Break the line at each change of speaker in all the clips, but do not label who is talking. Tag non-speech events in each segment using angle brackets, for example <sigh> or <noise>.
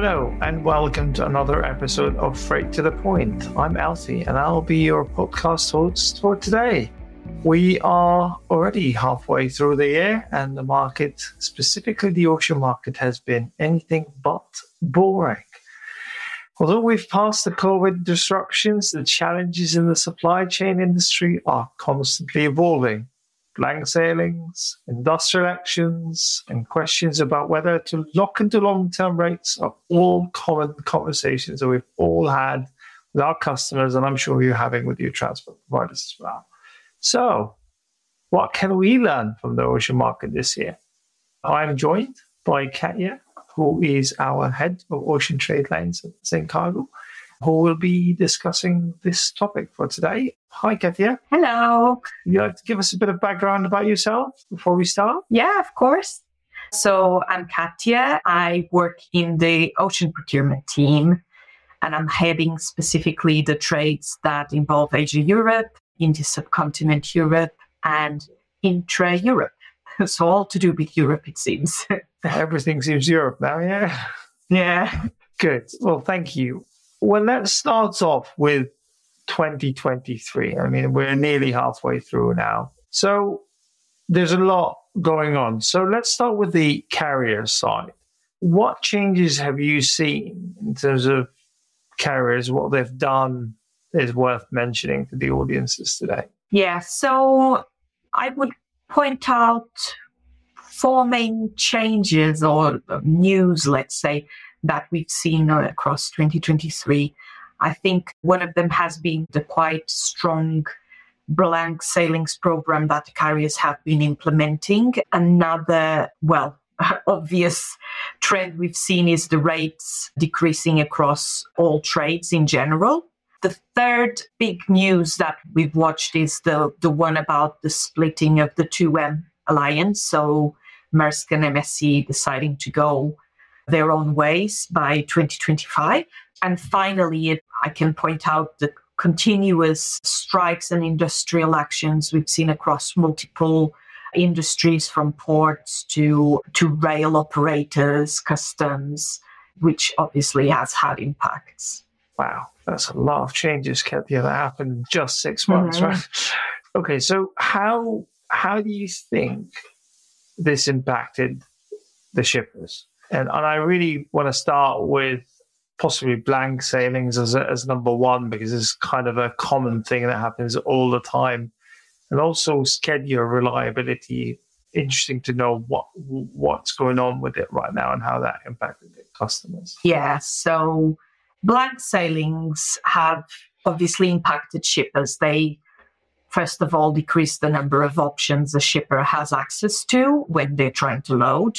Hello, and welcome to another episode of Freight to the Point. I'm Alfie, and I'll be your podcast host for today. We are already halfway through the year, and the market, specifically the ocean market, has been anything but boring. Although we've passed the COVID disruptions, the challenges in the supply chain industry are constantly evolving blank sailings, industrial actions, and questions about whether to lock into long term rates are all common conversations that we've all had with our customers, and I'm sure you're having with your transport providers as well. So, what can we learn from the ocean market this year? I'm joined by Catia, who is our head of ocean trade lanes at Zencargo who will be discussing this topic for today. Hi, Catia.
Hello.
You like to give us a bit of background about yourself before we start?
Yeah, of course. So I'm Catia. I work in the ocean procurement team, and I'm heading specifically the trades that involve Asia Europe, India subcontinent Europe, and intra Europe. <laughs> So all to do with Europe, it seems. <laughs>
Everything seems Europe now, yeah.
Yeah.
Good. Well, thank you. Well, let's start off with 2023. I mean, we're nearly halfway through now. So there's a lot going on. So let's start with the carrier side. What changes have you seen in terms of carriers? What they've done is worth mentioning to the audiences today.
Yeah. So I would point out four main changes or news, let's say, that we've seen uh, across 2023. I think one of them has been the quite strong blank sailings program that carriers have been implementing. Another, well, <laughs> obvious trend we've seen is the rates decreasing across all trades in general. The third big news that we've watched is the, the one about the splitting of the 2M alliance. So Maersk and MSC deciding to go their own ways by 2025. And finally, I can point out the continuous strikes and industrial actions we've seen across multiple industries from ports to, to rail operators, customs, which obviously has had impacts.
Wow, that's a lot of changes, Catia, that happened in just six months, mm-hmm. right? <laughs> Okay, so how how do you think this impacted the shippers? And, and I really want to start with possibly blank sailings as, as number one because it's kind of a common thing that happens all the time. And also schedule reliability. Interesting to know what what's going on with it right now and how that impacted the customers.
Yeah, so blank sailings have obviously impacted shippers. They first of all decrease the number of options a shipper has access to when they're trying to load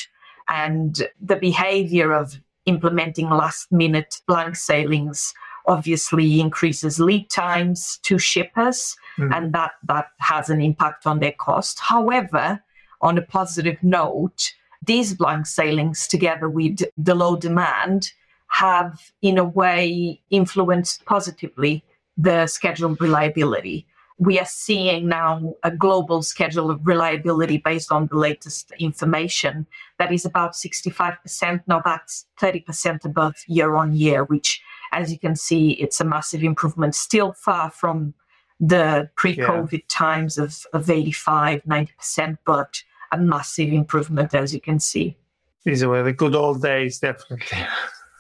and the behavior of implementing last minute blank sailings obviously increases lead times to shippers mm. and that that has an impact on their cost however on a positive note these blank sailings together with the low demand have in a way influenced positively the schedule reliability we are seeing now a global schedule of reliability based on the latest information that is about 65%. Now that's 30% above year on year, which, as you can see, it's a massive improvement, still far from the pre COVID yeah. times of, of 85, 90%, but a massive improvement, as you can see.
These were the good old days, definitely.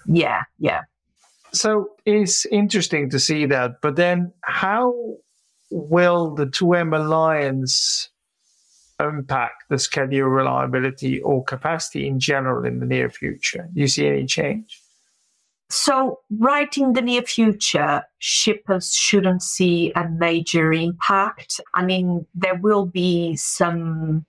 Yeah, yeah.
So it's interesting to see that. But then, how will the 2M alliance impact the schedule reliability or capacity in general in the near future? Do you see any change?
So, right in the near future, shippers shouldn't see a major impact. I mean, there will be some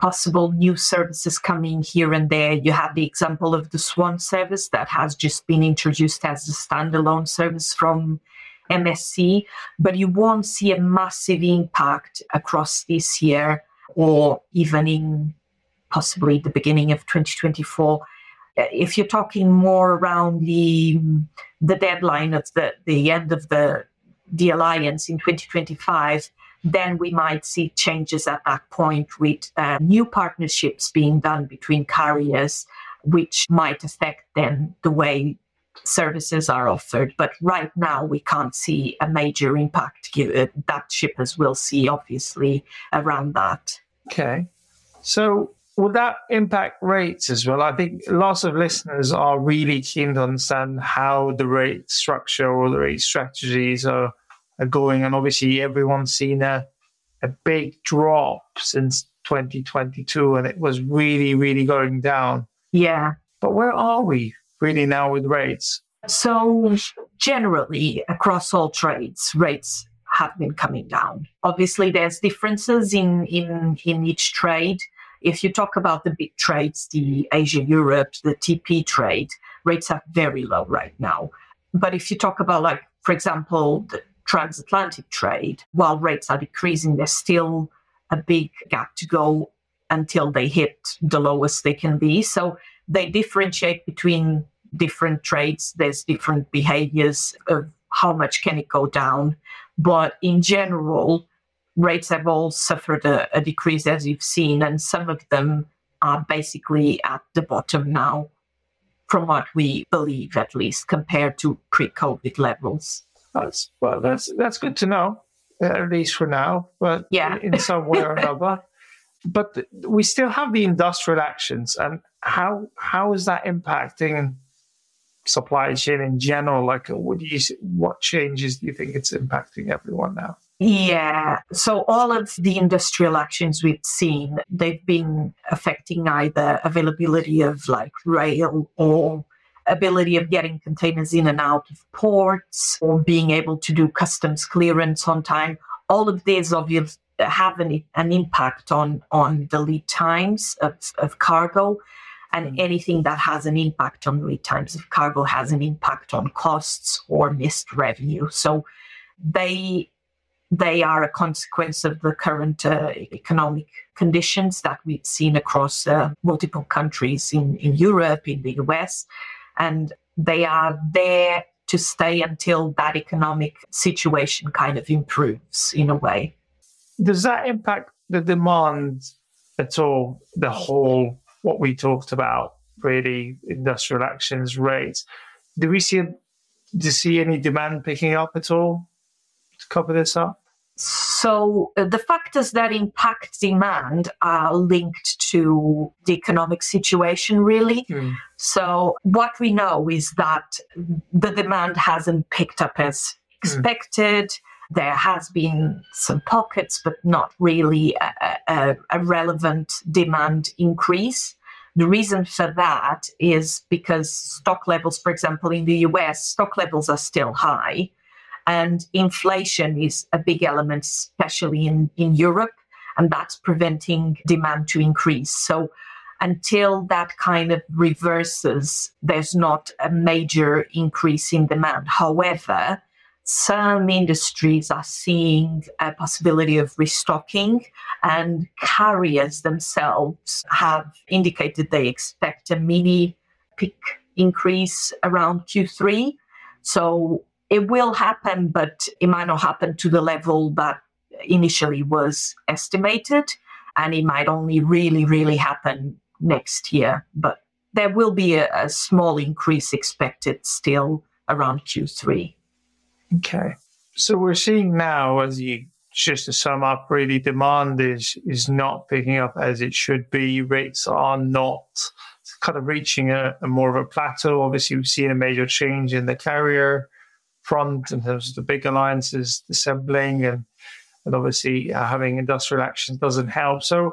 possible new services coming here and there. You have the example of the Swan service that has just been introduced as a standalone service from MSC, but you won't see a massive impact across this year or even in possibly the beginning of 2024. If you're talking more around the the deadline of the, the end of the the alliance in 2025, then we might see changes at that point with uh, new partnerships being done between carriers which might affect then the way services are offered. But right now, we can't see a major impact uh, that shippers will see, obviously, around that.
Okay. So, will that impact rates as well? I think lots of listeners are really keen to understand how the rate structure or the rate strategies are, are going. And obviously, everyone's seen a, a big drop since 2022, and it was really, really going down.
Yeah.
But where are we really now with rates?
So, generally, across all trades, rates have been coming down. Obviously, there's differences in, in, in each trade. If you talk about the big trades, the Asia Europe, the TP trade, rates are very low right now. But if you talk about, like, for example, the transatlantic trade, while rates are decreasing, there's still a big gap to go until they hit the lowest they can be. So they differentiate between different trades. There's different behaviors of how much can it go down. But in general, rates have all suffered a, a decrease, as you've seen, and some of them are basically at the bottom now, from what we believe, at least, compared to pre-COVID levels.
That's well, that's that's good to know, at least for now. But
yeah,
in some way or another. <laughs> But we still have the industrial actions, and how how is that impacting supply chain in general? Like, what do you what changes do you think it's impacting everyone now?
Yeah. So all of the industrial actions we've seen, they've been affecting either availability of like rail or ability of getting containers in and out of ports or being able to do customs clearance on time. All of these obviously have an, an impact on on the lead times of, of cargo and mm. anything that has an impact on lead times of cargo has an impact on costs or missed revenue. So they they are a consequence of the current uh, economic conditions that we've seen across uh, multiple countries in, in Europe, in the US, and they are there to stay until that economic situation kind of improves in a way.
Does that impact the demand at all, the whole what we talked about, really industrial actions rates. Do we see do you see any demand picking up at all to cover this up?
So uh, the factors that impact demand are linked to the economic situation, really. Mm. So what we know is that the demand hasn't picked up as expected. Mm. There has been some pockets, but not really a, a, a relevant demand increase. The reason for that is because stock levels, for example, in the US, stock levels are still high. And inflation is a big element, especially in, in Europe, and that's preventing demand to increase. So until that kind of reverses, there's not a major increase in demand. However, some industries are seeing a possibility of restocking, and carriers themselves have indicated they expect a mini peak increase around Q3. So it will happen, but it might not happen to the level that initially was estimated. And it might only really, really happen next year. But there will be a, a small increase expected still around Q3.
Okay. So we're seeing now, as you just to sum up, really demand is is not picking up as it should be. Rates are not kind of reaching a, a more of a plateau. Obviously, we've seen a major change in the carrier front in terms of the big alliances assembling, and and obviously uh, having industrial action doesn't help. So.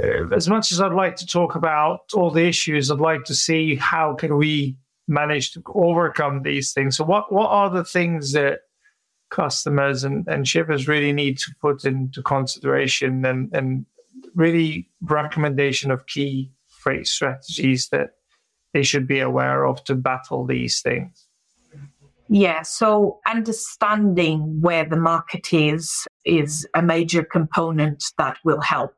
Uh, as much as I'd like to talk about all the issues, I'd like to see how can we manage to overcome these things. So, what what are the things that customers and, and shippers really need to put into consideration and, and really recommendation of key freight strategies that they should be aware of to battle these things?
Yeah, so understanding where the market is is a major component that will help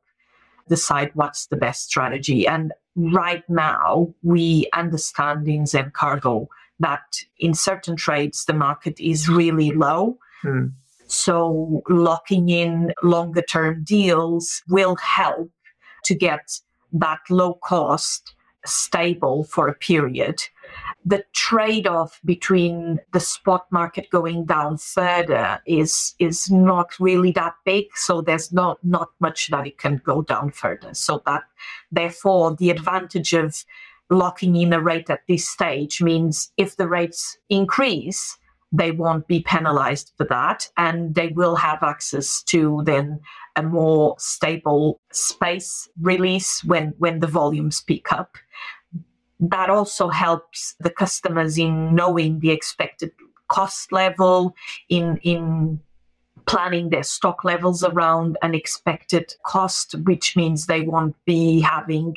decide what's the best strategy. And right now, we understand in Zencargo that in certain trades, the market is really low. Hmm. So locking in longer term deals will help to get that low cost stable for a period, the trade-off between the spot market going down further is is not really that big so there's not not much that it can go down further. So that therefore the advantage of locking in a rate at this stage means if the rates increase they won't be penalized for that and they will have access to then a more stable space release when when the volumes pick up that also helps the customers in knowing the expected cost level, in in planning their stock levels around an expected cost, which means they won't be having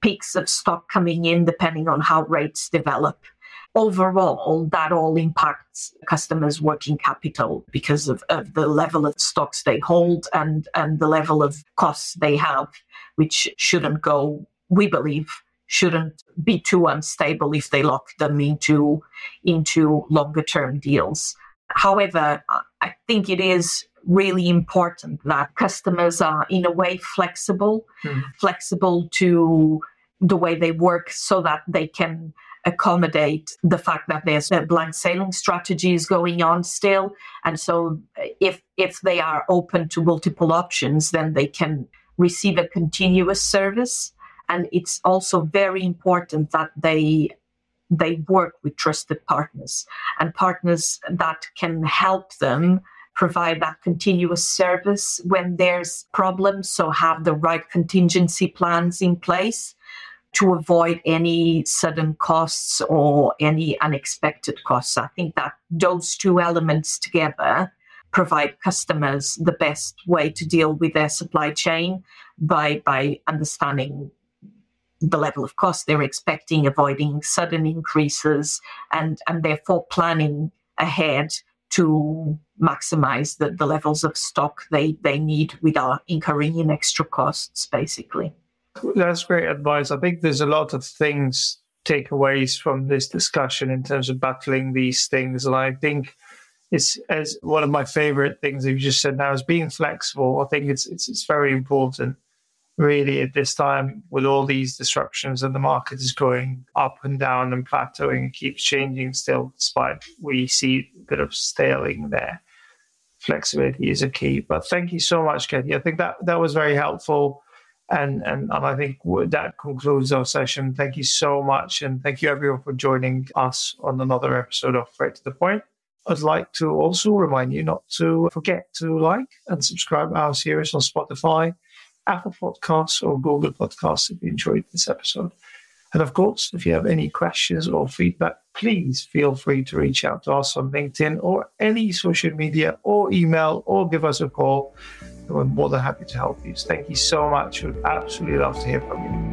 peaks of stock coming in depending on how rates develop. Overall, that all impacts customers' working capital because of, of the level of stocks they hold and, and the level of costs they have, which shouldn't go, we believe, shouldn't be too unstable if they lock them into into longer term deals. However, I think it is really important that customers are in a way flexible, mm. flexible to the way they work so that they can accommodate the fact that there's a blank sailing strategy is going on still and so if if they are open to multiple options then they can receive a continuous service and it's also very important that they they work with trusted partners and partners that can help them provide that continuous service when there's problems. So have the right contingency plans in place to avoid any sudden costs or any unexpected costs. I think that those two elements together provide customers the best way to deal with their supply chain by by understanding the level of cost they're expecting, avoiding sudden increases, and, and therefore planning ahead to maximize the, the levels of stock they, they need without incurring in extra costs, basically.
That's great advice. I think there's a lot of things, takeaways from this discussion in terms of battling these things. And I think it's as one of my favorite things you just said now is being flexible. I think it's it's, it's very important really at this time with all these disruptions and the market is going up and down and plateauing keeps changing still, despite we see a bit of staling there. Flexibility is a key. But thank you so much, Katie. I think that that was very helpful. And, and, and I think that concludes our session. Thank you so much. And thank you everyone for joining us on another episode of Freight to the Point. I'd like to also remind you not to forget to like and subscribe our series on Spotify Apple Podcasts or Google Podcasts if you enjoyed this episode. And of course, if you have any questions or feedback, please feel free to reach out to us on LinkedIn or any social media or email or give us a call. We're more than happy to help you. Thank you so much. We'd absolutely love to hear from you.